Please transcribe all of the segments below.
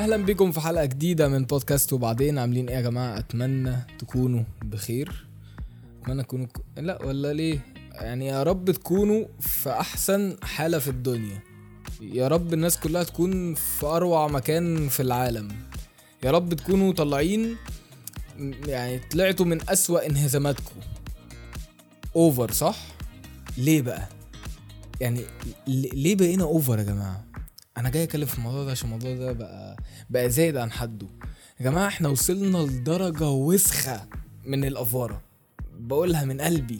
أهلا بكم في حلقة جديدة من بودكاست. وبعدين عاملين إيه يا جماعة؟ أتمنى تكونوا بخير. أتمنى تكونوا. لا ولا ليه؟ يعني يا رب تكونوا في أحسن حالة في الدنيا. يا رب الناس كلها تكون في أروع مكان في العالم. يا رب تكونوا طالعين يعني طلعتوا من أسوأ انهزاماتكم. اوفر صح؟ ليه بقى؟ يعني ليه بقينا اوفر يا جماعة؟ أنا جاي أتكلم في الموضوع ده عشان الموضوع ده بقى بقى زايد عن حده. يا جماعة إحنا وصلنا لدرجة وسخة من الأفورة. بقولها من قلبي.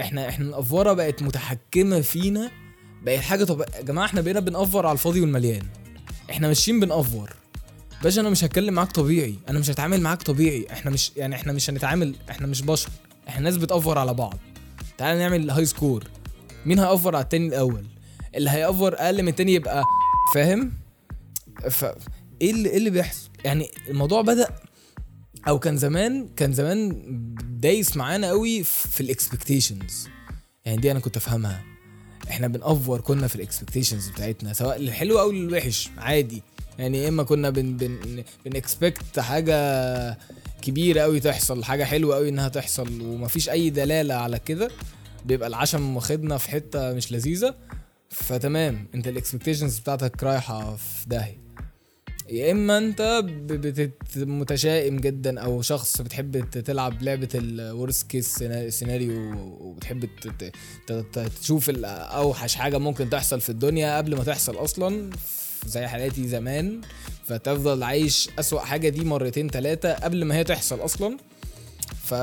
إحنا إحنا الأفورة بقت متحكمة فينا. بقت حاجة طب يا جماعة إحنا بقينا بنأفور على الفاضي والمليان. إحنا ماشيين بنأفور. باشا أنا مش هتكلم معاك طبيعي. أنا مش هتعامل معاك طبيعي. إحنا مش يعني إحنا مش هنتعامل إحنا مش بشر. إحنا ناس بت over على بعض. تعال نعمل high score مين هي over على التاني الأول؟ اللي هي over أقل من التاني يبقى فاهم؟ ف إيه اللي إيه اللي بيحصل؟ يعني الموضوع بدأ أو كان زمان كان زمان دايس معانا قوي في ال expectations يعني دي أنا كنت أفهمها. إحنا بن over كنا في ال expectations بتاعتنا سواء للحلو أو للوحش عادي. يعني يا إما كنا بن بن بن expect حاجة كبيرة قوي تحصل حاجة حلوة قوي إنها تحصل ومفيش أي دلالة على كده. بيبقى العشم واخدنا في حتة مش لذيذة. فتمام انت ال expectations بتاعتك رايحة في داهية. يا إما أنت متشائم جدا أو شخص بتحب تلعب لعبة ال worst case scenario وبتحب تشوف أوحش حاجة ممكن تحصل في الدنيا قبل ما تحصل أصلا زي حالاتي زمان. فتفضل عايش أسوأ حاجة دي مرتين ثلاثة قبل ما هي تحصل أصلا.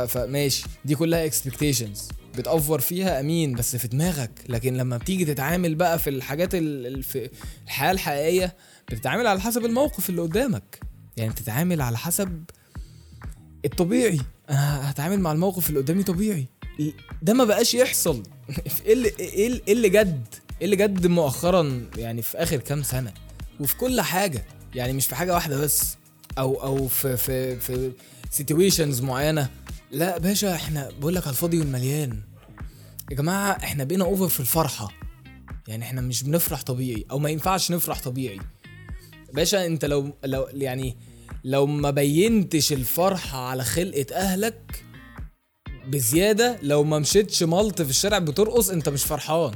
فماشي دي كلها اكسبكتيشنز بتأفور فيها أمين. بس في دماغك لكن لما بتيجي تتعامل بقى في الحاجات ال- ال- في الحياة الحقيقية بتتعامل على حسب الموقف اللي قدامك. يعني بتتعامل على حسب الطبيعي. أنا هتعامل مع الموقف اللي قدامي طبيعي. ده ما بقاش يحصل. إيه اللي إيه إيه اللي جد؟ إيه اللي جد مؤخرا؟ يعني في آخر كام سنة. وفي كل حاجة. يعني مش في حاجة واحدة بس. أو أو في في في situations معينة. لا باشا إحنا بقول لك على الفاضي والمليان. يا جماعة إحنا بقينا over في الفرحة. يعني إحنا مش بنفرح طبيعي أو ما ينفعش نفرح طبيعي. باشا انت لو لو يعني لو ما بينتش الفرحة على خلقة أهلك بزيادة لو ما مشيتش ملط في الشارع بترقص انت مش فرحان.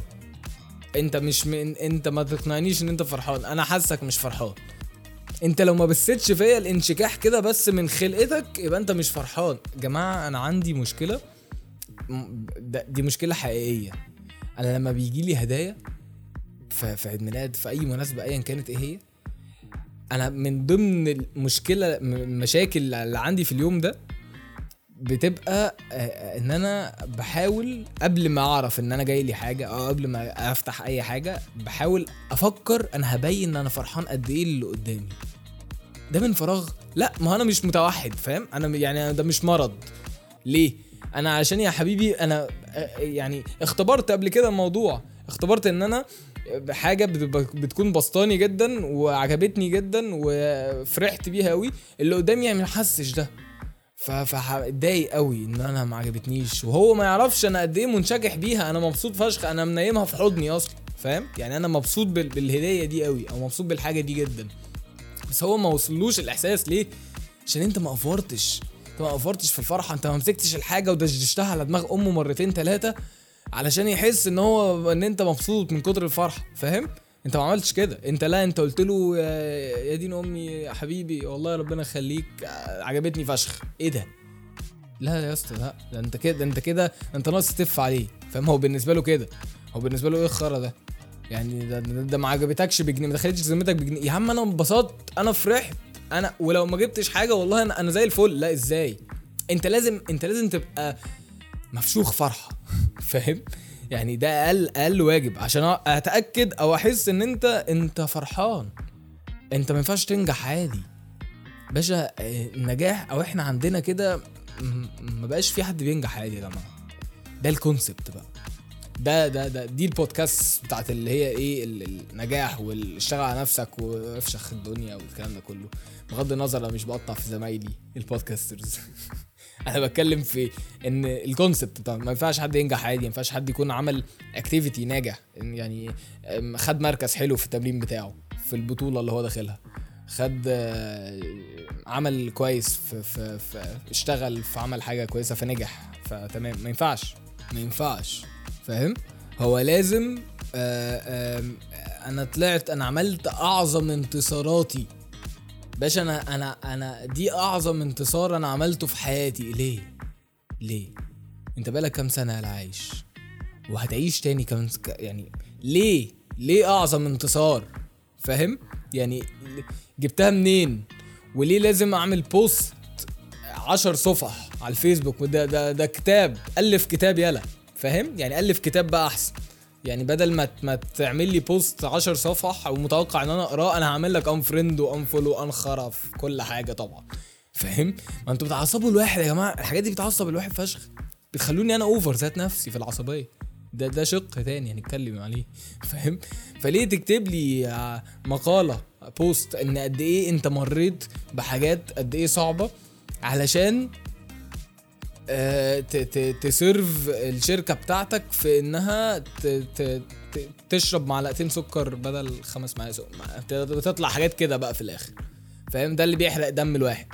انت مش من انت ما تقنعنيش ان انت فرحان. أنا حاسك مش فرحان. انت لو ما بصيتش فيا الانشكاح كده بس من خلقتك يبقى انت مش فرحان. جماعة أنا عندي مشكلة. دي مشكلة حقيقية. أنا لما بيجي لي هدايا في عيد ميلاد في أي مناسبة ايا كانت إيه هي أنا من ضمن المشكلة المشاكل اللي عندي في اليوم ده بتبقى آه، إن أنا بحاول قبل ما أعرف إن أنا جاي لي حاجة أو قبل ما أفتح أي حاجة بحاول أفكر أنا هبين إن أنا فرحان قد إيه اللي قدامي. ده من فراغ. لا ما أنا مش متوحد فاهم؟ أنا يعني ده مش مرض. ليه؟ أنا عشان يا حبيبي أنا آه، يعني اختبرت قبل كده الموضوع. اختبرت إن أنا حاجة بتكون بسطاني جدا وعجبتني جدا وفرحت بيها قوي اللي قدامي يعني ما حسش ده. ف- فهتضايق قوي إن أنا ما عجبتنيش. وهو ما يعرفش أنا قد إيه منشكح بيها. أنا مبسوط فشخ أنا منيمها في حضني أصلا فاهم؟ يعني أنا مبسوط بال- بالهديه دي قوي أو مبسوط بالحاجة دي جدا. بس هو ما وصلوش الإحساس. ليه؟ عشان أنت ما افورتش أنت ما افورتش في الفرحة. أنت ما مسكتش الحاجة ودشدشتها على دماغ أمه مرتين ثلاثة علشان يحس إن هو إن أنت مبسوط من كتر الفرحة. فاهم؟ أنت ما عملتش كده. أنت لا أنت قلت له يا دين أمي يا حبيبي والله ربنا يخليك عجبتني فشخ. إيه ده؟ لا يا اسطى لا. ده أنت كده ده أنت كده أنت ناقص تف عليه. فاهم؟ هو بالنسبة له كده. هو بالنسبة له إيه الخرا ده؟ يعني ده, ده, ما عجبتكش بجنيه ما دخلتش ذمتك بجنيه. يا عم أنا انبسطت أنا فرحت. أنا ولو ما جبتش حاجة والله أنا أنا زي الفل. لا إزاي؟ أنت لازم أنت لازم تبقى مفشوخ فرحة. فاهم؟ يعني ده أقل أقل واجب. عشان أتأكد أو أحس إن انت أنت فرحان. أنت ما ينفعش تنجح عادي. باشا آه، النجاح أو إحنا عندنا كده ما بقاش في حد بينجح عادي يا جماعة. ده الكونسبت بقى. ده ده ده دي البودكاست بتاعت اللي هي إيه ال- النجاح والاشتغل على نفسك وافشخ الدنيا والكلام ده كله. بغض النظر أنا مش بقطع في زمايلي ال podcasters أنا بتكلم في إن ال concept بتاع ما ينفعش حد ينجح عادي ما ينفعش حد يكون عمل activity ناجح. يعني خد مركز حلو في التمرين بتاعه في البطولة اللي هو داخلها. خد آه، عمل كويس في, في, في اشتغل في عمل حاجة كويسة فنجح فتمام. ما ينفعش ما ينفعش. فاهم؟ هو لازم آه آه أنا طلعت أنا عملت أعظم انتصاراتي. باشا أنا أنا أنا دي أعظم انتصار أنا عملته في حياتي. ليه؟ ليه؟ أنت بقالك كام سنة عايش وهتعيش تاني كمان يعني ليه؟ ليه أعظم انتصار؟ فاهم؟ يعني جبتها منين؟ وليه لازم أعمل post عشر صفح على الفيسبوك؟ وده ده ده كتاب. ألف كتاب يلا. فاهم؟ يعني ألف كتاب بقى أحسن. يعني بدل ما ما تعمل لي post 10 صفح ومتوقع إن أنا أقرأه أنا هعمل لك unfriend و unfollow و un خرف كل حاجة طبعا. فاهم؟ ما أنتوا بتعصبوا الواحد يا جماعة. الحاجات دي بتعصب الواحد فشخ. بتخلوني أنا over ذات نفسي في العصبية. ده ده شق تاني هنتكلم عليه. فاهم؟ فليه تكتب لي مقالة post إن قد إيه أنت مريت بحاجات قد إيه صعبة علشان ت serve الشركة بتاعتك في إنها تشرب معلقتين سكر بدل خمس معالق بتطلع حاجات كده بقى في الآخر. فاهم؟ ده اللي بيحرق دم الواحد.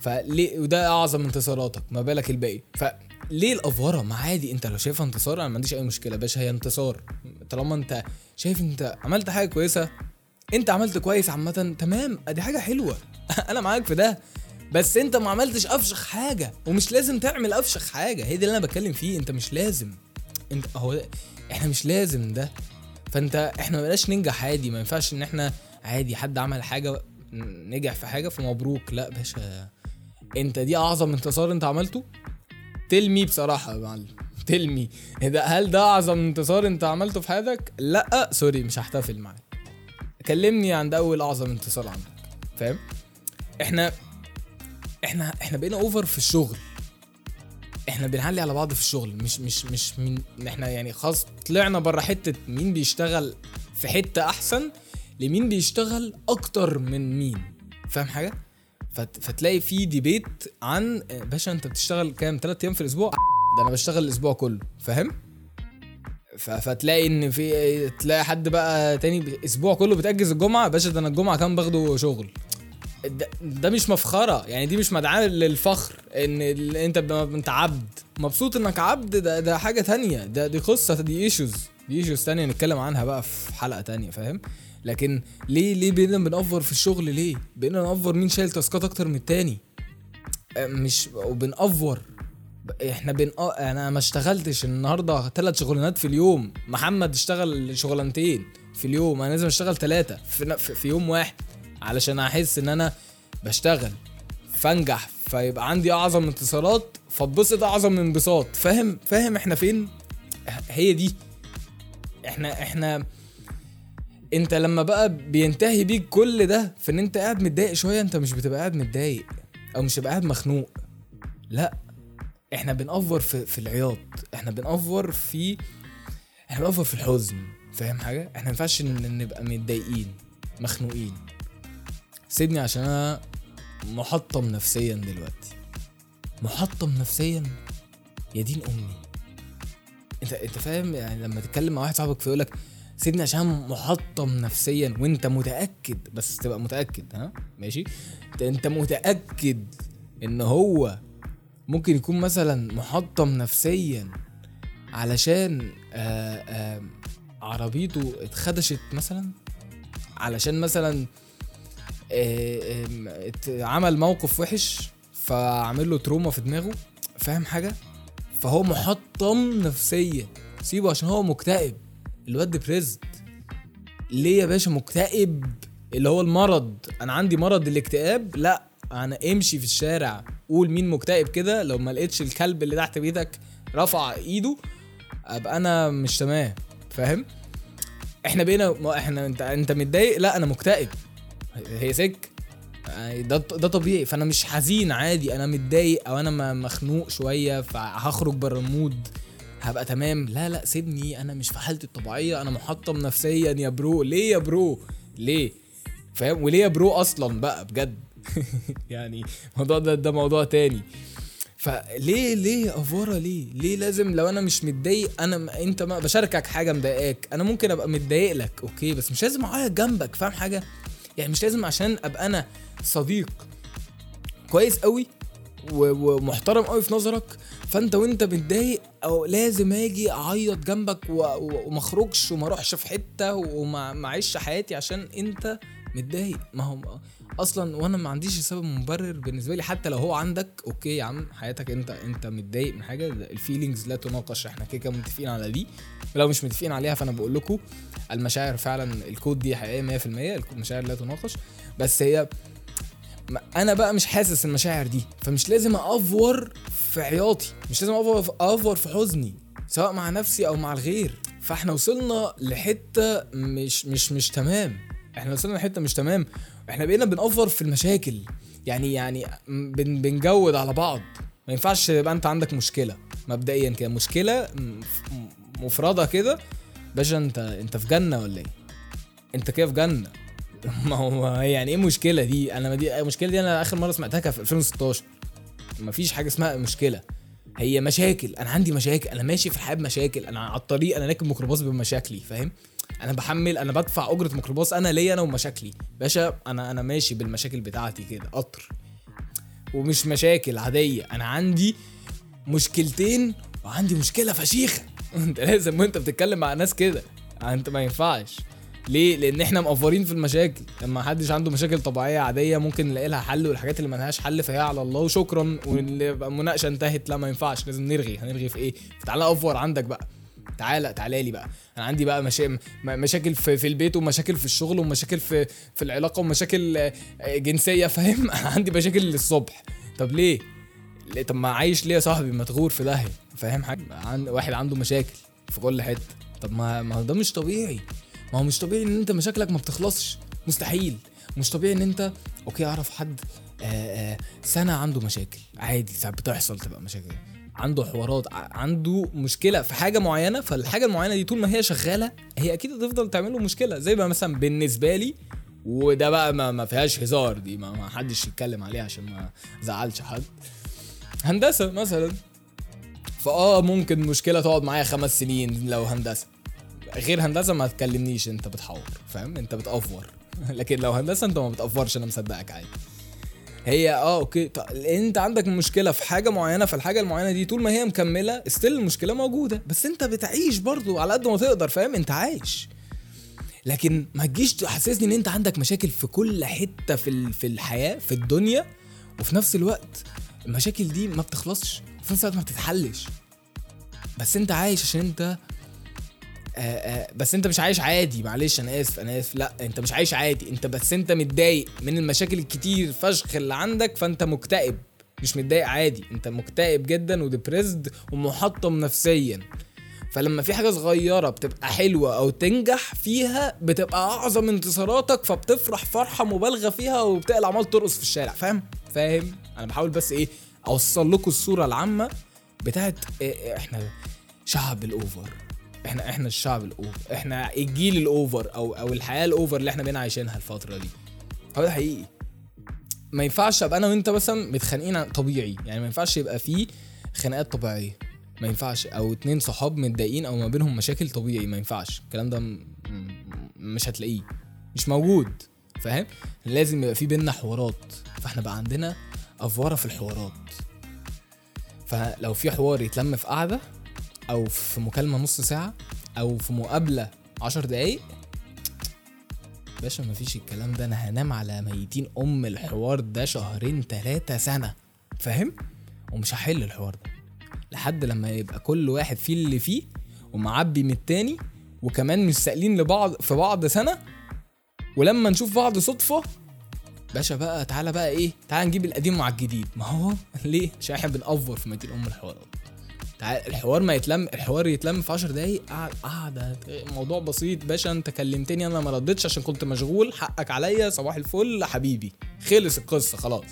فليه؟ وده أعظم انتصاراتك ما بالك الباقي. فليه الأفورة؟ ما عادي. أنت لو شايفها انتصار أنا ما عنديش أي مشكلة. باشا هي انتصار. طالما أنت شايف أنت عملت حاجة كويسة أنت عملت كويس عامة تمام. دي حاجة حلوة. أنا معاك في ده. بس انت ما عملتش أفشخ حاجة ومش لازم تعمل أفشخ حاجة. هي دي اللي أنا بتكلم فيه انت مش لازم. انت هو. إحنا مش لازم ده. فانت إحنا ما بقاش ننجح عادي ما ينفعش ان إحنا عادي حد عمل حاجة نجح في حاجة فمبروك. لا باشا. انت دي أعظم انتصار انت عملته؟ كلمني بصراحة يا معلم. كلمني ده هل ده أعظم انتصار انت عملته في حياتك؟ لا. sorry مش هحتفل معاك. كلمني عن ده أول أعظم انتصار عندك. فاهم؟ إحنا إحنا إحنا بقينا over في الشغل. إحنا بنعلي على بعض في الشغل مش مش مش من إحنا يعني خلاص طلعنا بره حتة مين بيشتغل في حتة أحسن لمين بيشتغل أكتر من مين. فاهم حاجة؟ فتلاقي في ديبيت عن باشا أنت بتشتغل كام؟ 3 أيام في الأسبوع؟ ده أنا بشتغل الأسبوع كله. فاهم؟ فتلاقي إن في تلاقي حد بقى تاني أسبوع كله بتأجز الجمعة باشا ده أنا الجمعة كام باخده شغل. ده, ده مش مفخرة. يعني دي مش مدعاة للفخر إن أنت أنت عبد. مبسوط إنك عبد ده ده حاجة تانية. ده دي قصة دي issues دي issues تانية نتكلم عنها بقى في حلقة تانية فاهم؟ لكن ليه ليه بقينا بنأفور في الشغل ليه؟ بقينا نأفور مين شايل تاسكات أكتر من التاني؟ مش وبنأفور. إحنا بن أنا ما اشتغلتش النهارده ثلاث شغلانات في اليوم. محمد اشتغل شغلانتين في اليوم. أنا لازم أشتغل ثلاثة في, في يوم واحد. علشان أحس إن أنا بشتغل فأنجح فيبقى عندي أعظم انتصارات فأتبسط أعظم انبساط. فاهم؟ فاهم إحنا فين؟ هي دي. إحنا إحنا أنت لما بقى بينتهي بيك كل ده في إن أنت قاعد متضايق شوية أنت مش بتبقى قاعد متضايق أو مش بتبقى قاعد مخنوق. لا إحنا بنأفور في, في العياط. إحنا بنأفور في إحنا بنأفور في الحزن. فاهم حاجة؟ إحنا ما ينفعش نبقى متضايقين مخنوقين. سيبني عشان أنا محطم نفسيا دلوقتي. محطم نفسيا؟ يا دين أمي. انت أنت فاهم؟ يعني لما تتكلم مع واحد صاحبك فيقول لك سيبني عشان محطم نفسيا وأنت متأكد. بس تبقى متأكد ها؟ ماشي؟ أنت متأكد إن هو ممكن يكون مثلا محطم نفسيا علشان آآ آآ عربيته اتخدشت مثلا؟ علشان مثلا آه، عمل موقف وحش فعمل له trauma في دماغه فاهم حاجة؟ فهو محطم نفسيا. سيبه عشان هو مكتئب. الواد depressed ليه يا باشا مكتئب؟ اللي هو المرض. أنا عندي مرض الاكتئاب؟ لا أنا امشي في الشارع. قول مين مكتئب كده؟ لو ما لقيتش الكلب اللي تحت بيتك رفع إيده أبقى أنا مش تمام. فاهم؟ إحنا بقينا إحنا أنت أنت متضايق؟ لا أنا مكتئب. he's sick. ده ده طبيعي. فأنا مش حزين عادي. أنا متضايق أو أنا مخنوق شوية فهخرج بره ال mood. هبقى تمام. لا لا سيبني. أنا مش في حالتي الطبيعية. أنا محطم نفسيا. يا bro. ليه يا bro؟ ليه؟ فاهم؟ وليه يا bro أصلا بقى؟ بجد. يعني الموضوع ده ده موضوع تاني. فليه ليه أفورة؟ ليه؟ ليه لازم؟ لو أنا مش متضايق أنا أنت ما بشاركك حاجة مضايقاك. أنا ممكن أبقى متضايق لك. okay بس مش لازم اعيط جنبك. فاهم حاجة؟ يعني مش لازم عشان أبقى أنا صديق كويس قوي ومحترم قوي في نظرك فأنت وأنت متضايق أو لازم آجي أعيط جنبك وما أخرجش وما أروحش في حتة وما ما أعيش حياتي عشان أنت متضايق. ما هو أصلا وأنا ما عنديش سبب مبرر بالنسبة لي. حتى لو هو عندك okay يا عم حياتك أنت أنت متضايق من حاجة. ال feelings لا تناقش. إحنا كده متفقين على دي. ولو مش متفقين عليها فأنا بقول لكم المشاعر فعلا ال quote دي حقيقية 100% المشاعر لا تناقش. بس هي أنا بقى مش حاسس المشاعر دي. فمش لازم أفور في عياطي مش لازم أفور أفور في حزني سواء مع نفسي أو مع الغير. فإحنا وصلنا لحتة مش مش مش تمام. إحنا وصلنا لحتة مش تمام. إحنا بقينا بنأفور في المشاكل. يعني يعني بن بنجود على بعض. ما ينفعش يبقى انت عندك مشكلة. مبدئيا كده مشكلة مفردة كده. باشا انت انت في جنة ولا إيه؟ انت كده في جنة. ما هو يعني إيه مشكلة دي؟ أنا ما دي المشكلة دي أنا آخر مرة سمعتها كانت في 2016 مفيش حاجة اسمها مشكلة. هي مشاكل. أنا عندي مشاكل. أنا ماشي في الحياة بمشاكل. أنا على الطريق أنا راكب ميكروباص بمشاكلي فاهم؟ أنا بحمل أنا بدفع أجرة ميكروباص أنا ليا أنا ومشاكلي. باشا أنا أنا ماشي بالمشاكل بتاعتي كده قطر. ومش مشاكل عادية. أنا عندي مشكلتين وعندي مشكلة فشيخة. أنت لازم وأنت بتتكلم مع ناس كده. أنت ما ينفعش. ليه؟ لأن إحنا مقفرين في المشاكل. لما حدش عنده مشاكل طبيعية عادية ممكن نلاقي لها حل والحاجات اللي ملهاش حل فهي على الله. وشكرا. والمناقشه انتهت لا ما ينفعش. لازم نرغي. هنرغي في إيه؟ فتعالى أفور عندك بقى. تعالى تعالى لي بقى. أنا عندي بقى مشا... مشاكل في, في البيت ومشاكل في الشغل ومشاكل في في العلاقة ومشاكل آه، جنسية فاهم؟ أنا عندي مشاكل للصبح. طب ليه؟ طب ما عايش ليه يا صاحبي ما تغور في داهية فاهم حاجة؟ عن... واحد عنده مشاكل في كل حتة. طب ما ما ده مش طبيعي. ما هو مش طبيعي إن أنت مشاكلك ما بتخلصش. مستحيل. مش طبيعي إن أنت أوكي أعرف حد آه آه سنة عنده مشاكل. عادي ساعات بتحصل تبقى مشاكل. عنده حوارات عنده مشكلة في حاجة معينة فالحاجة المعينة دي طول ما هي شغالة هي أكيد هتفضل تعمل له مشكلة. زي ما مثلا بالنسبة لي وده بقى ما, ما فيهاش هزار دي ما, ما حدش يتكلم عليها عشان ما زعلش حد. هندسة مثلا. فآه ممكن مشكلة تقعد معايا خمس سنين لو هندسة. غير هندسة ما تكلمنيش أنت بتحور فاهم؟ أنت بتأفور. لكن لو هندسة أنت ما بتأفورش أنا مصدقك عادي. هي آه okay. طب أنت عندك مشكلة في حاجة معينة فالحاجه المعينة دي طول ما هي مكملة still المشكلة موجودة. بس أنت بتعيش برضو على قد ما تقدر فاهم؟ أنت عايش. لكن ما تجيش تحسسني إن أنت عندك مشاكل في كل حتة في في الحياة في الدنيا وفي نفس الوقت المشاكل دي ما بتخلصش وفي نفس الوقت ما بتتحلش. بس أنت عايش عشان أنت بس انت مش عايش عادي معلش أنا آسف أنا آسف. لا انت مش عايش عادي. انت بس انت متضايق من المشاكل الكتير فشخ اللي عندك فانت مكتئب. مش متضايق عادي انت مكتئب جدا وديبريسد ومحطم نفسيا. فلما في حاجة صغيرة بتبقى حلوة أو تنجح فيها بتبقى أعظم انتصاراتك فبتفرح فرحة مبالغة فيها وبتقلع عمال ترقص في الشارع. فاهم؟ فاهم؟ أنا بحاول بس إيه أوصل لكم الصورة العامة بتاعت إيه إحنا شعب ال over. إحنا إحنا الشعب ال over. إحنا الجيل ال over أو أو الحياة ال over اللي إحنا بقينا عايشينها الفترة دي. هو ده حقيقي. ما ينفعش ابقى أنا وانت مثلا متخانقين طبيعي. يعني ما ينفعش يبقى في خناقات طبيعية. ما ينفعش. أو اتنين صحاب متضايقين أو ما بينهم مشاكل طبيعي. ما ينفعش. الكلام ده مش هتلاقيه. مش موجود. فاهم؟ لازم يبقى في بينا حوارات. فاحنا بقى عندنا افورة في الحوارات. فلو في حوار يتلم في قعده أو في مكالمة نص ساعة أو في مقابلة عشر دقايق. باشا مفيش الكلام ده. أنا هنام على ميتين أم الحوار ده شهرين تلاتة سنة. فاهم؟ ومش هحل الحوار ده. لحد لما يبقى كل واحد فيه اللي فيه ومعبي من التاني وكمان مش سائلين لبعض في بعض سنة. ولما نشوف بعض صدفة باشا بقى تعالى بقى إيه تعالى نجيب القديم مع الجديد. ما هو ليه عشان إحنا بنأفور في ميتين أم الحوارات؟ الحوار ما يتلم الحوار يتلم في 10 دقايق. قعد- قعده موضوع بسيط. باشا انت كلمتني أنا ما ردتش عشان كنت مشغول. حقك عليا. صباح الفل. حبيبي. خلص القصة خلاص.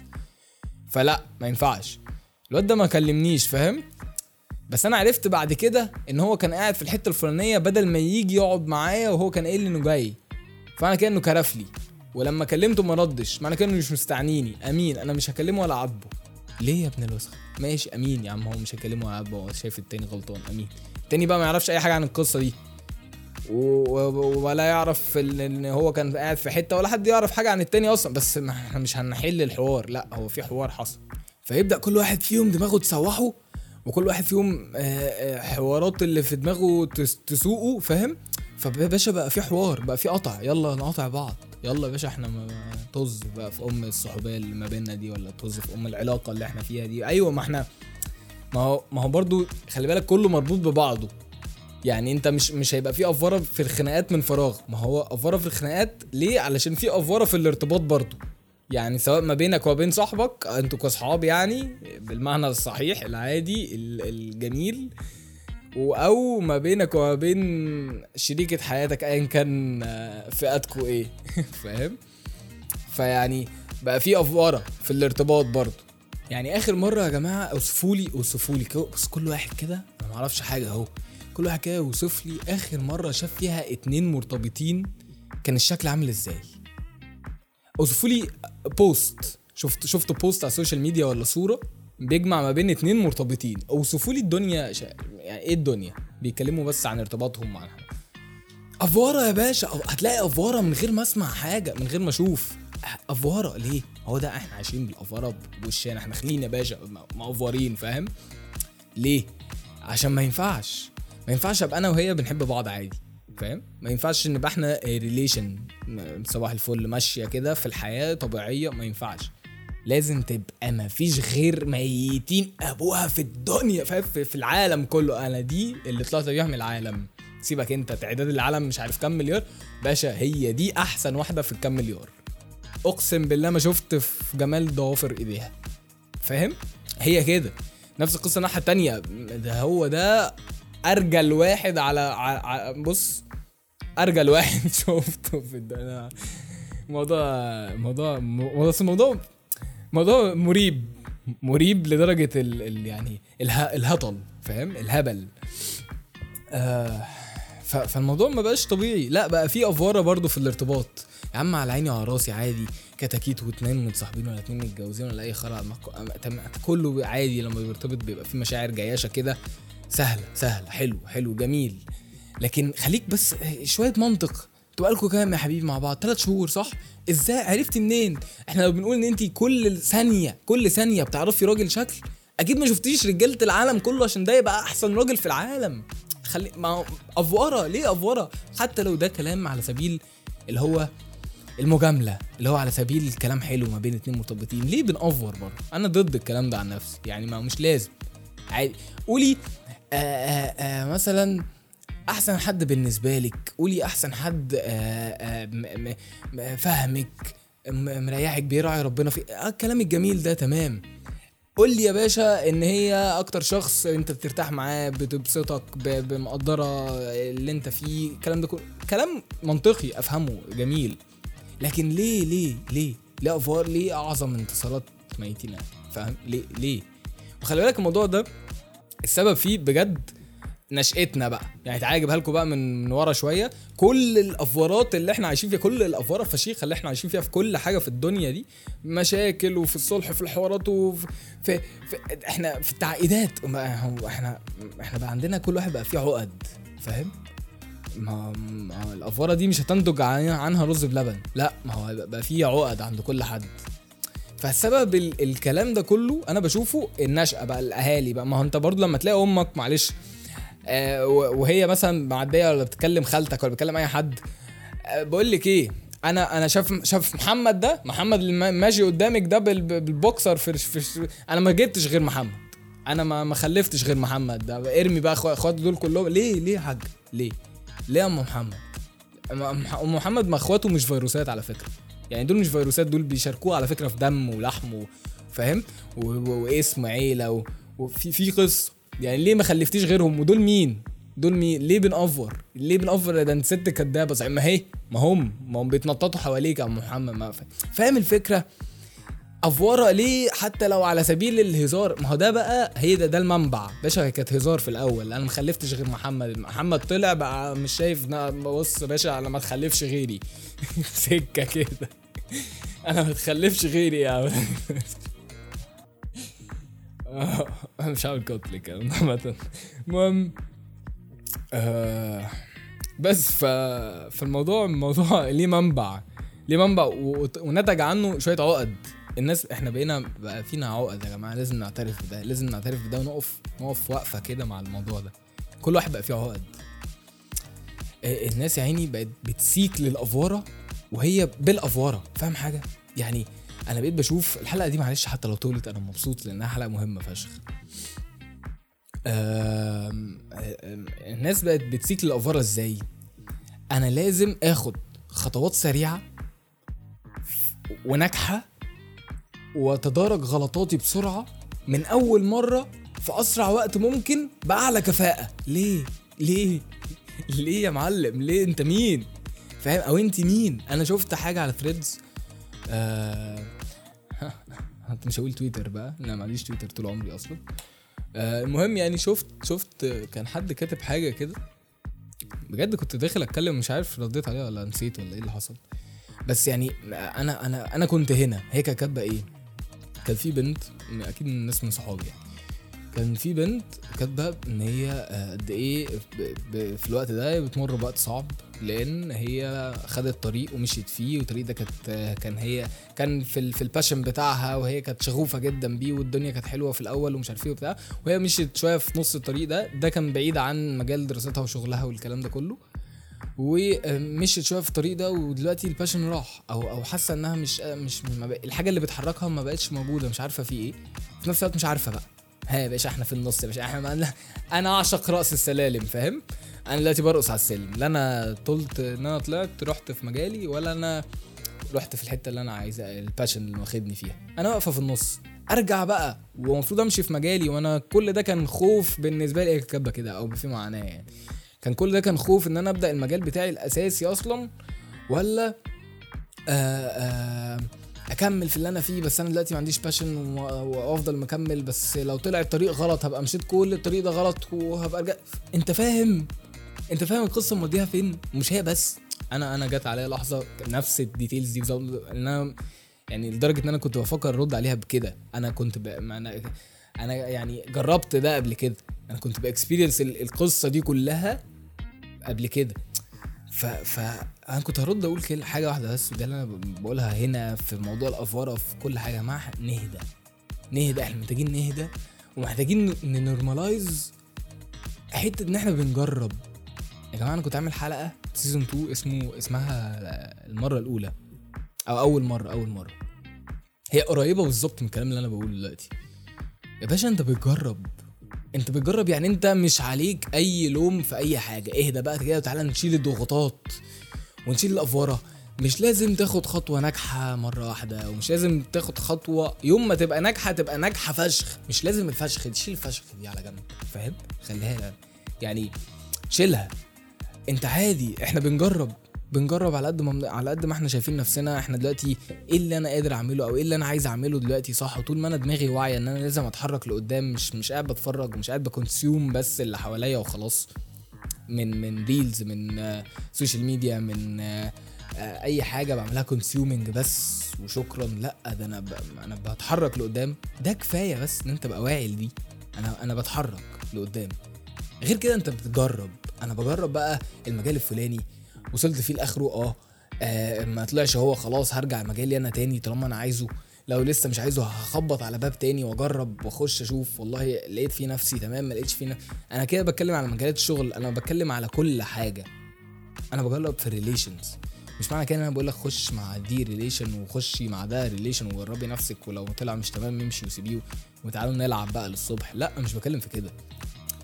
فلا ما ينفعش. الواد ده ما كلمنيش فاهم؟ بس أنا عرفت بعد كده ان هو كان قاعد في الحتة الفلانية بدل ما يجي يقعد معايا وهو كان قايل لي إنه جاي. فأنا كأنه كرف لي. ولما كلمته ما ردش. معنى كده انه مش مستعنيني. أمين. أنا مش هكلمه ولا أعاتبه. ليه يا ابن الوسخ ماشي أمين يا عم هو مش هيكلمه هو شايف التاني غلطان أمين. التاني بقى ما يعرفش أي حاجة عن القصة دي. ولا يعرف إن هو كان قاعد في حتة ولا حد يعرف حاجة عن التاني أصلا. بس ما إحنا مش هنحل الحوار لأ هو في حوار حصل. فيبدأ كل واحد فيهم دماغه تسوحه وكل واحد فيهم آه، آه، حوارات اللي في دماغه تس- تسوقه فاهم؟ فباشا بقى في حوار بقى في قطع يلا نقطع بعض. يلا يا باشا إحنا طز بقى في أم الصحوبية اللي ما بيننا دي ولا طز في أم العلاقة اللي إحنا فيها دي. أيوه ما إحنا ما هو ما هو برضو خلي بالك كله مربوط ببعضه. يعني انت مش مش هيبقى في أفورة في الخناقات من فراغ. ما هو أفورة في الخناقات ليه؟ علشان في أفورة في الارتباط برضو. يعني سواء ما بينك وبين صاحبك أنتوا كاصحاب يعني بالمعنى الصحيح العادي ال- الجميل. أو ما بينك وما بين شريكة حياتك ايا كان آه، فئاتكوا إيه. فاهم؟ فيعني بقى في أفورة في الارتباط برضو يعني آخر مرة يا جماعة أوصفوا لي أوصفوا لي بس كل واحد كده أنا ما حاجة أهو. كل واحد كده يوصف لي آخر مرة شاف فيها اتنين مرتبطين كان الشكل عامل إزاي. أوصفوا لي post شفت شفت post على ال social media ولا صورة؟ بيجمع ما بين اتنين مرتبطين اوصفوا لي الدنيا شا... يعني إيه الدنيا؟ بيتكلموا بس عن ارتباطهم مع أفورة يا باشا هتلاقي أفورة من غير ما أسمع حاجة من غير ما أشوف. أفورة ليه؟ هو ده إحنا عايشين بالأفورة بوشنا إحنا خلينا يا باشا مأفورين فاهم؟ ليه؟ عشان ما ينفعش. ما ينفعش أبقى أنا وهي بنحب بعض عادي فاهم؟ ما ينفعش نبقى إحنا relation صباح الفل ماشية كده في الحياة طبيعية ما ينفعش. لازم تبقى ما فيش غير ميتين أبوها في الدنيا فاهم؟ في العالم كله. أنا دي اللي طلعت بيها من العالم. سيبك أنت تعداد العالم مش عارف كام مليار. باشا هي دي أحسن واحدة في الكام مليار. أقسم بالله ما شفت في جمال ضوافر إيديها. فاهم؟ هي كده. نفس القصة الناحية التانية. ده هو ده ارجل واحد على, على, بص ارجل واحد شفته في الدنيا موضوع موضوع موضوع بس الموضوع موضوع مريب مريب لدرجة ال, ال يعني اله الهطل فاهم؟ الهبل. آه فالموضوع ما بقاش طبيعي. لا بقى في أفوارة برضو في الارتباط. يا عم على عيني وعلى راسي عادي كتاكيت واتنين متصاحبين ولا اتنين متجوزين ولا أي خرا كله عادي لما بيرتبط بيبقى في مشاعر جياشة كده. سهله سهله حلو حلو جميل. لكن خليك بس شوية منطق. أنتوا بقالكوا كام يا حبيبي مع بعض. ثلاث شهور صح؟ إزاي؟ عرفتي منين؟ إحنا لو بنقول إن انت كل ثانية كل ثانية بتعرفي راجل شكل أكيد ما شفتيش رجالة العالم كله عشان ده يبقى أحسن راجل في العالم. خلي ما أفورة ليه أفورة؟ حتى لو ده كلام على سبيل اللي هو المجاملة اللي هو على سبيل الكلام حلو ما بين اتنين مرتبطين. ليه بنأفور برضه؟ أنا ضد الكلام ده عن نفسي يعني ما مش لازم. عادي. قولي آآ آآ مثلا أحسن حد بالنسبة لك؟ قولي أحسن حد م- م- فاهمك مريحك بيراعي ربنا في آه الكلام الجميل ده تمام. قول لي يا باشا إن هي أكتر شخص أنت بترتاح معاه بتبسطك بمقدرة اللي أنت فيه الكلام ده كله كلام منطقي أفهمه جميل. لكن ليه ليه ليه؟ ليه افوار ليه أعظم انتصارات ميتين فاهم؟ ليه ليه؟ وخلي بالك الموضوع ده السبب فيه بجد نشأتنا بقى. يعني تعالى أجيبها لكم بقى من من ورا شوية. كل الافورات اللي إحنا عايشين فيها كل الافوره الفشيخة اللي إحنا عايشين فيها في كل حاجة في الدنيا دي مشاكل وفي الصلح في الحوارات وفي في, في إحنا في التعقيدات. إحنا إحنا بقى عندنا كل واحد بقى فيه عقد فاهم؟ ما ما الافوره دي مش هتنتج عن- عنها رز بلبن. لا ما هو بقى فيه عقد عند كل حد. فالسبب ال الكلام ده كله أنا بشوفه النشأة بقى الأهالي بقى. ما هو أنت برضو لما تلاقي أمك معلش وهي مثلا معدية ولا بتكلم خالتك ولا بتكلم أي حد آه بقول لك إيه أنا أنا شاف شاف محمد ده محمد اللي ما- ماشي قدامك ده بال- بالبوكسر في, في أنا ما جبتش غير محمد أنا ما ما خلفتش غير محمد ده ارمي بقى اخواته دول كلهم ليه ليه يا حاج؟ ليه؟ ليه أم محمد؟ ام محمد ما أخواته مش فيروسات على فكرة يعني دول مش فيروسات دول بيشاركوه على فكرة في دم ولحم فاهم؟ واسم عيلة وفي في قصة. يعني ليه ما خلفتيش غيرهم؟ ودول مين؟ دول مين؟ ليه بنأفور؟ ليه بنأفور ده انت ست كدابة؟ صحيح ما هي ما هم ما هم بيتنططوا حواليك يا محمد ما فا- فاهم الفكرة؟ أفورة ليه حتى لو على سبيل الهزار؟ ما هو ده بقى هي ده ده المنبع. باشا هي كانت هزار في الأول. أنا ما خلفتش غير محمد. محمد طلع بقى مش شايف بص باشا أنا ما تخلفش غيري. سكة كده. أنا ما تخلفش غيري يا عم. أنا مش هعمل كوت لك عامة. المهم آه بس ف... فالموضوع الموضوع ليه منبع. ليه منبع. ونتج عنه شوية عقد. الناس إحنا بقينا بقى فينا عقد يا جماعة لازم نعترف بده لازم نعترف بده ونقف نقف وقفه كده مع الموضوع ده. كل واحد بقى فيه عقد. آه، الناس يا عيني بقت بتسيك للافواره وهي بالافواره فاهم حاجة؟ يعني أنا بقيت بشوف الحلقة دي معلش حتى لو طولت أنا مبسوط لانها حلقه مهمه فشخ. الناس بقت بتسيك للافوره إزاي؟ أنا لازم اخد خطوات سريعة وناجحة واتدارك غلطاتي بسرعة من أول مرة في أسرع وقت ممكن بأعلى كفاءة. ليه؟ ليه؟ ليه يا معلم؟ ليه؟ انت مين؟ فاهم؟ أو انت مين؟ أنا شفت حاجة على ثريدز آه انت مش هقول تويتر بقى؟ أنا معليش تويتر طول عمري أصلا. آه المهم يعني شفت شفت كان حد كاتب حاجة كده. بجد كنت داخل أتكلم مش عارف رديت عليها ولا نسيت ولا إيه اللي حصل. بس يعني أنا أنا أنا كنت هنا. هي كانت كاتبة إيه؟ كان في بنت أكيد من الناس من صحابي يعني. كان في بنت كاتبة إن هي آه، قد إيه في الوقت ده بتمر بوقت صعب. لأن هي خدت طريق ومشيت فيه والطريق ده كانت كان هي كان في في ال passion بتاعها وهي كانت شغوفة جدا بيه والدنيا كانت حلوة في الأول ومش عارف إيه وبتاع. وهي مشيت شوية في نص الطريق ده ده كان بعيد عن مجال دراستها وشغلها والكلام ده كله. ومشيت شوية في الطريق ده ودلوقتي ال passion راح أو أو حاسة إنها مش مش الحاجة اللي بتحركها ما بقتش موجودة مش عارفة في إيه. في نفس الوقت مش عارفة بقى. ها يا باشا إحنا في النص يا باشا إحنا أنا أعشق رأس السلالم فاهم؟ أنا دلوقتي برقص على السلم. لا أنا طلت إن أنا طلعت رحت في مجالي ولا أنا رحت في الحتة اللي أنا عايزها الباشن اللي واخدني فيها. أنا واقفة في النص. أرجع بقى. ومفروض أمشي في مجالي وأنا كل ده كان خوف بالنسبة لي. كاتبة كده أو في معناه يعني. كان كل ده كان خوف إن أنا أبدأ المجال بتاعي الأساسي أصلا ولا آآ آآ أكمل في اللي أنا فيه. بس أنا دلوقتي ما عنديش passion وأفضل مكمل. بس لو طلع الطريق غلط هبقى مشيت كل الطريق ده غلط وهبقى رجع. أنت فاهم؟ انت فاهم القصة موديها فين؟ مش هي بس. أنا أنا جت عليا لحظة نفس ال details دي إن أنا يعني لدرجة إن أنا كنت بفكر أرد عليها بكده. أنا كنت. أنا أنا يعني جربت ده قبل كده. أنا كنت ب experience القصة دي كلها قبل كده. ف ف أنا كنت هرد أقول كل حاجة واحدة بس ده اللي أنا بقولها هنا في موضوع الافوره في كل حاجة. مع نهدى. نهدى إحنا محتاجين نهدى ومحتاجين ن normalize حتة إن إحنا بنجرب. يا جماعة أنا كنت عامل حلقة season 2 اسمه اسمها المرة الأولى. أو أول مرة أول مرة. هي قريبة بالظبط من الكلام اللي أنا بقوله دلوقتي. يا باشا أنت بتجرب. أنت بتجرب يعني أنت مش عليك أي لوم في أي حاجة. اهدى بقى كده وتعالى نشيل الضغوطات ونشيل الافوره مش لازم تاخد خطوة ناجحة مرة واحدة ومش لازم تاخد خطوة يوم ما تبقى ناجحة تبقى ناجحة فشخ. مش لازم الفشخ تشيل الفشخ دي على جنب. فاهم؟ خليها يعني شيلها. انت عادي إحنا بنجرب بنجرب على قد ما على قد ما إحنا شايفين نفسنا إحنا دلوقتي إيه اللي أنا قادر اعمله أو إيه اللي أنا عايز اعمله دلوقتي صح؟ وطول ما أنا دماغي واعية ان أنا لازم اتحرك لقدام مش مش قاعد بتفرج ومش قاعد بكونسيوم بس اللي حواليا وخلاص. من من reels من social media من اي حاجة بعملها consuming بس وشكرا لا ده أنا أنا بتحرك لقدام. ده كفاية بس ان انت تبقى واعي لدي. أنا أنا بتحرك لقدام. غير كده انت بتجرب. أنا بجرب بقى المجال الفلاني وصلت فيه لآخره آه, آه ما طلعش هو خلاص هرجع مجالي أنا تاني طالما أنا عايزه. لو لسه مش عايزه هخبط على باب تاني وأجرب وأخش أشوف. والله لقيت فيه نفسي تمام ما لقيتش فيه نفسي. أنا كده بتكلم على مجالات الشغل أنا بتكلم على كل حاجة. أنا بجرب في ال relations مش معنى كده إن أنا بقول لك خش مع دي relation وخشي مع ده relation وجربي نفسك ولو طلع مش تمام امشي وسيبيه وتعالوا نلعب بقى للصبح. لا مش بتكلم في كده.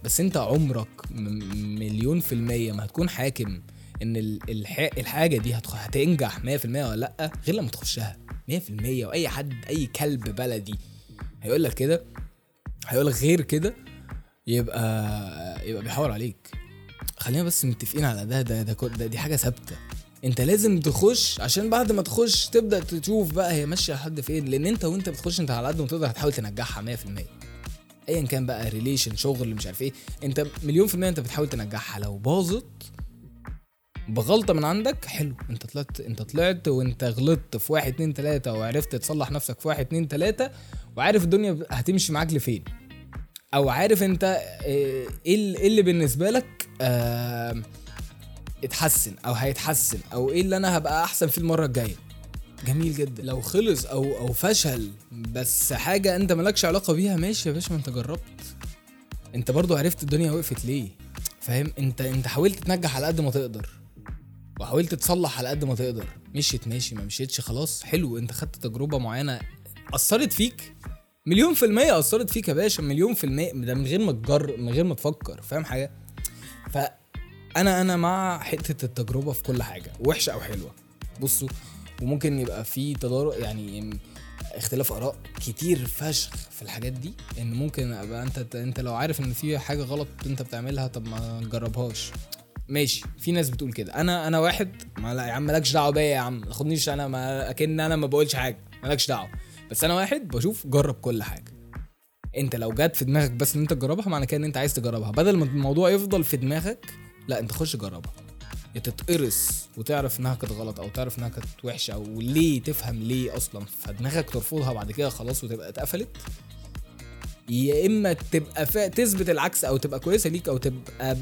بس انت عمرك مليون في المية ما هتكون حاكم ان الحاجة دي هتنجح 100% ولا لأ غير لما تخشها. 100% وأي حد أي كلب بلدي هيقول لك كده هيقول لك غير كده يبقى يبقى بيحاور عليك. خلينا بس متفقين على ده ده, ده, ده دي حاجة ثابتة. انت لازم تخش عشان بعد ما تخش تبدأ تشوف بقى هي ماشية لحد فين لأن انت وانت بتخش انت على قد ما تقدر هتحاول تنجحها 100% ايا كان بقى ريليشن شغل مش عارف إيه انت مليون في المية انت بتحاول تنجحها. لو باظت بغلطة من عندك حلو انت طلعت انت طلعت وانت غلطت في واحد اتنين تلاتة وعرفت تصلح نفسك في واحد اتنين تلاتة وعارف الدنيا هتمشي معاك لفين. أو عارف انت إيه, إيه اللي بالنسبة لك آه اتحسن أو هيتحسن أو إيه اللي أنا هبقى احسن فيه المرة الجاية. جميل جدا. لو خلص أو أو فشل بس حاجة أنت مالكش علاقة بيها ماشي يا باشا ما أنت جربت. أنت برضو عرفت الدنيا وقفت ليه. فاهم؟ انت أنت حاولت تنجح على قد ما تقدر. وحاولت تصلح على قد ما تقدر. مشيت ماشي ما مشيتش خلاص. حلو أنت خدت تجربة معينة. أثرت فيك؟ مليون في المية أثرت فيك يا باشا. مليون في المية ده من غير ما تجر من غير ما تفكر. فاهم حاجة؟ فأنا أنا مع حتة التجربة في كل حاجة وحشة أو حلوة. بصوا وممكن يبقى في تضارب يعني اختلاف آراء كتير فشخ في الحاجات دي إن ممكن أبقى أنت أنت لو عارف إن في حاجة غلط أنت بتعملها طب ما تجربهاش ماشي في ناس بتقول كده. أنا أنا واحد ما لا يا عم مالكش دعوة بيا يا عم ما تاخدنيش أنا ما أكن أنا ما بقولش حاجة مالكش دعوة. بس أنا واحد بشوف جرب كل حاجة. أنت لو جت في دماغك بس إن أنت تجربها معنى كده إن أنت عايز تجربها. بدل ما الموضوع يفضل في دماغك لا أنت خش جربها. تتقرص وتعرف انها كانت غلط أو تعرف انها كانت وحشة أو ليه تفهم ليه أصلا فدماغك ترفضها بعد كده خلاص وتبقى اتقفلت. يا إما تبقى فا... تثبت العكس أو تبقى كويسة ليك أو تبقى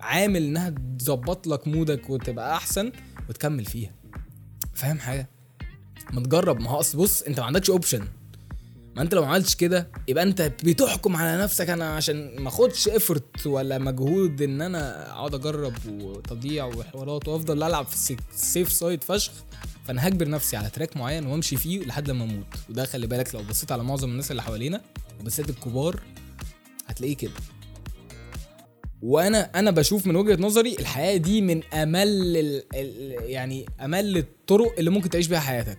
عامل إنها تظبط لك مودك وتبقى أحسن وتكمل فيها. فاهم حاجة؟ ما تجرب ما هو أصل بص أنت ما عندكش option ما انت لو ما عملتش كده يبقى انت بتحكم على نفسك. أنا عشان ما اخدش effort ولا مجهود ان أنا اقعد اجرب وتضييع وحوارات وافضل العب في ال safe side فشخ فانا هجبر نفسي على track معين وامشي فيه لحد لما أموت. وده خلي بالك لو بصيت على معظم الناس اللي حوالينا وبالذات الكبار هتلاقيه كده. وأنا أنا بشوف من وجهة نظري الحياة دي من أمل ال ال يعني أمل الطرق اللي ممكن تعيش بيها حياتك.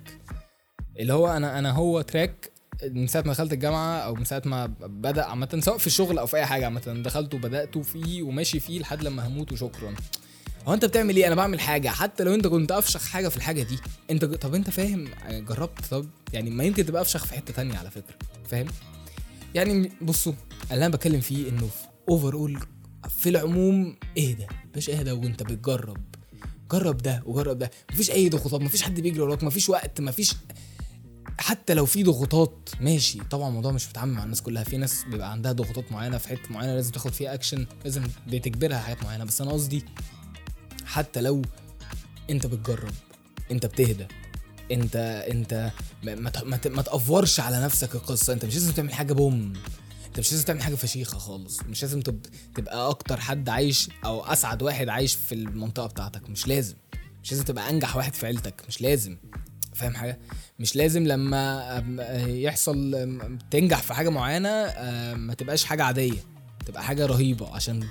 اللي هو أنا أنا هو تراك من ساعة ما دخلت الجامعة أو من ساعة ما بدأ عامة سواء في الشغل أو في أي حاجة عامة دخلت وبدأت فيه وماشي فيه لحد لما هموت وشكرا. هو أنت بتعمل إيه؟ أنا بعمل حاجة. حتى لو أنت كنت أفشخ حاجة في الحاجة دي أنت طب أنت فاهم؟ جربت؟ طب يعني ما يمكن تبقى أفشخ في حتة تانية على فكرة. فاهم؟ يعني بصوا اللي أنا بتكلم فيه إنه في overall في العموم اهدى يا باشا اهدى وأنت بتجرب. جرب ده وجرب ده. مفيش أي ضغوطات مفيش حد بيجري وراك مفيش وقت مفيش حتى لو في ضغوطات ماشي. طبعا الموضوع مش متعامل مع الناس كلها. في ناس بيبقى عندها ضغوطات معينة في حتة معينة لازم تاخد فيها اكشن لازم بتجبرها حاجات معينة. بس أنا قصدي حتى لو أنت بتجرب أنت بتهدى أنت أنت ما, ما, تأفورش على نفسك القصة. أنت مش لازم تعمل حاجة بوم. أنت مش لازم تعمل حاجة فشيخة خالص. مش لازم تبقى أكتر حد عايش أو أسعد واحد عايش في المنطقة بتاعتك. مش لازم. مش لازم تبقى أنجح واحد في عيلتك. مش لازم. فاهم حاجة؟ مش لازم لما يحصل تنجح في حاجة معينة ما تبقاش حاجة عادية. تبقى حاجة رهيبة عشان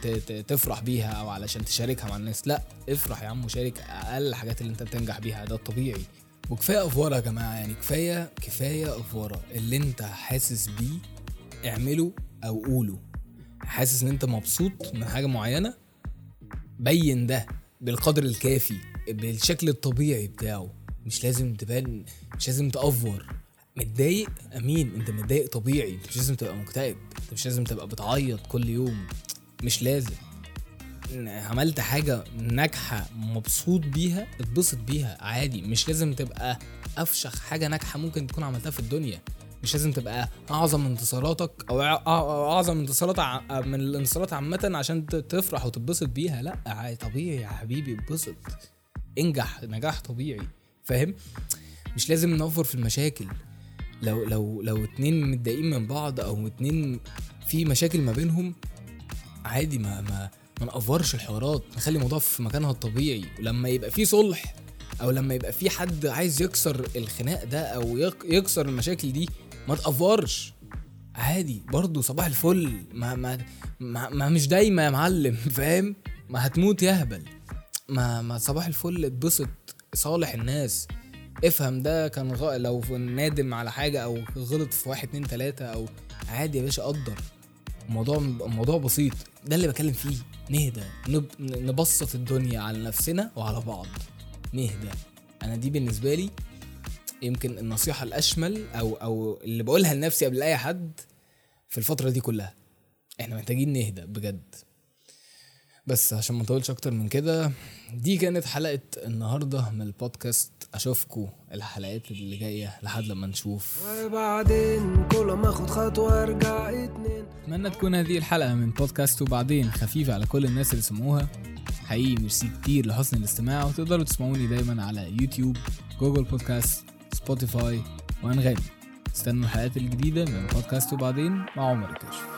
تفرح بيها أو علشان تشاركها مع الناس. لا افرح يا عم وشارك أقل الحاجات اللي أنت بتنجح بيها. ده الطبيعي. وكفاية افوره يا جماعة يعني كفاية كفاية افوره اللي أنت حاسس بيه اعمله أو قوله. حاسس إن أنت مبسوط من حاجة معينة بين ده بالقدر الكافي بالشكل الطبيعي بتاعه. مش لازم تبان مش لازم تأفور. متضايق؟ أمين. أنت متضايق طبيعي. انت مش لازم تبقى مكتئب. أنت مش لازم تبقى بتعيط كل يوم. مش لازم. عملت حاجة ناجحة مبسوط بيها اتبسط بيها. عادي. مش لازم تبقى أفشخ حاجة ناجحة ممكن تكون عملتها في الدنيا. مش لازم تبقى أعظم انتصاراتك أو أعظم انتصارات من الانتصارات عامة عشان تفرح وتتبسط بيها. لأ طبيعي يا حبيبي. اتبسط. انجح. نجاح طبيعي. فاهم؟ مش لازم نوفر في المشاكل. لو لو لو اتنين متضايقين من بعض أو اتنين في مشاكل ما بينهم عادي ما ما ما نقفرش الحوارات. نخلي الموضوع في مكانها الطبيعي. ولما يبقى في صلح أو لما يبقى في حد عايز يكسر الخناق ده أو يكسر المشاكل دي ما تقفرش عادي برضه صباح الفل. ما ما, ما, ما مش دايما يا معلم فاهم؟ ما هتموت يهبل. ما ما صباح الفل اتبسط. صالح الناس افهم ده كان غ... لو نادم على حاجة أو غلط في واحد اتنين تلاتة أو عادي يا باشا قدر. الموضوع الموضوع بسيط. ده اللي بكلم فيه. نهدى. نب... نبسط الدنيا على نفسنا وعلى بعض. نهدى. أنا دي بالنسبة لي يمكن النصيحة الأشمل أو أو اللي بقولها لنفسي قبل أي حد في الفترة دي كلها. إحنا محتاجين نهدى بجد. بس عشان ما نطولش أكتر من كده دي كانت حلقة النهارده من البودكاست اشوفكم الحلقات اللي جاية لحد لما نشوف. وبعدين كل ما أخد خطوة أرجع اتنين. أتمنى تكون هذه الحلقة من بودكاست وبعدين خفيفة على كل الناس اللي سمعوها حقيقي ميرسي كتير لحسن الاستماع وتقدروا تسمعوني دايما على يوتيوب جوجل بودكاست سبوتيفاي وأنغامي. استنوا الحلقات الجديدة من بودكاست وبعدين مع عمر الكاشف.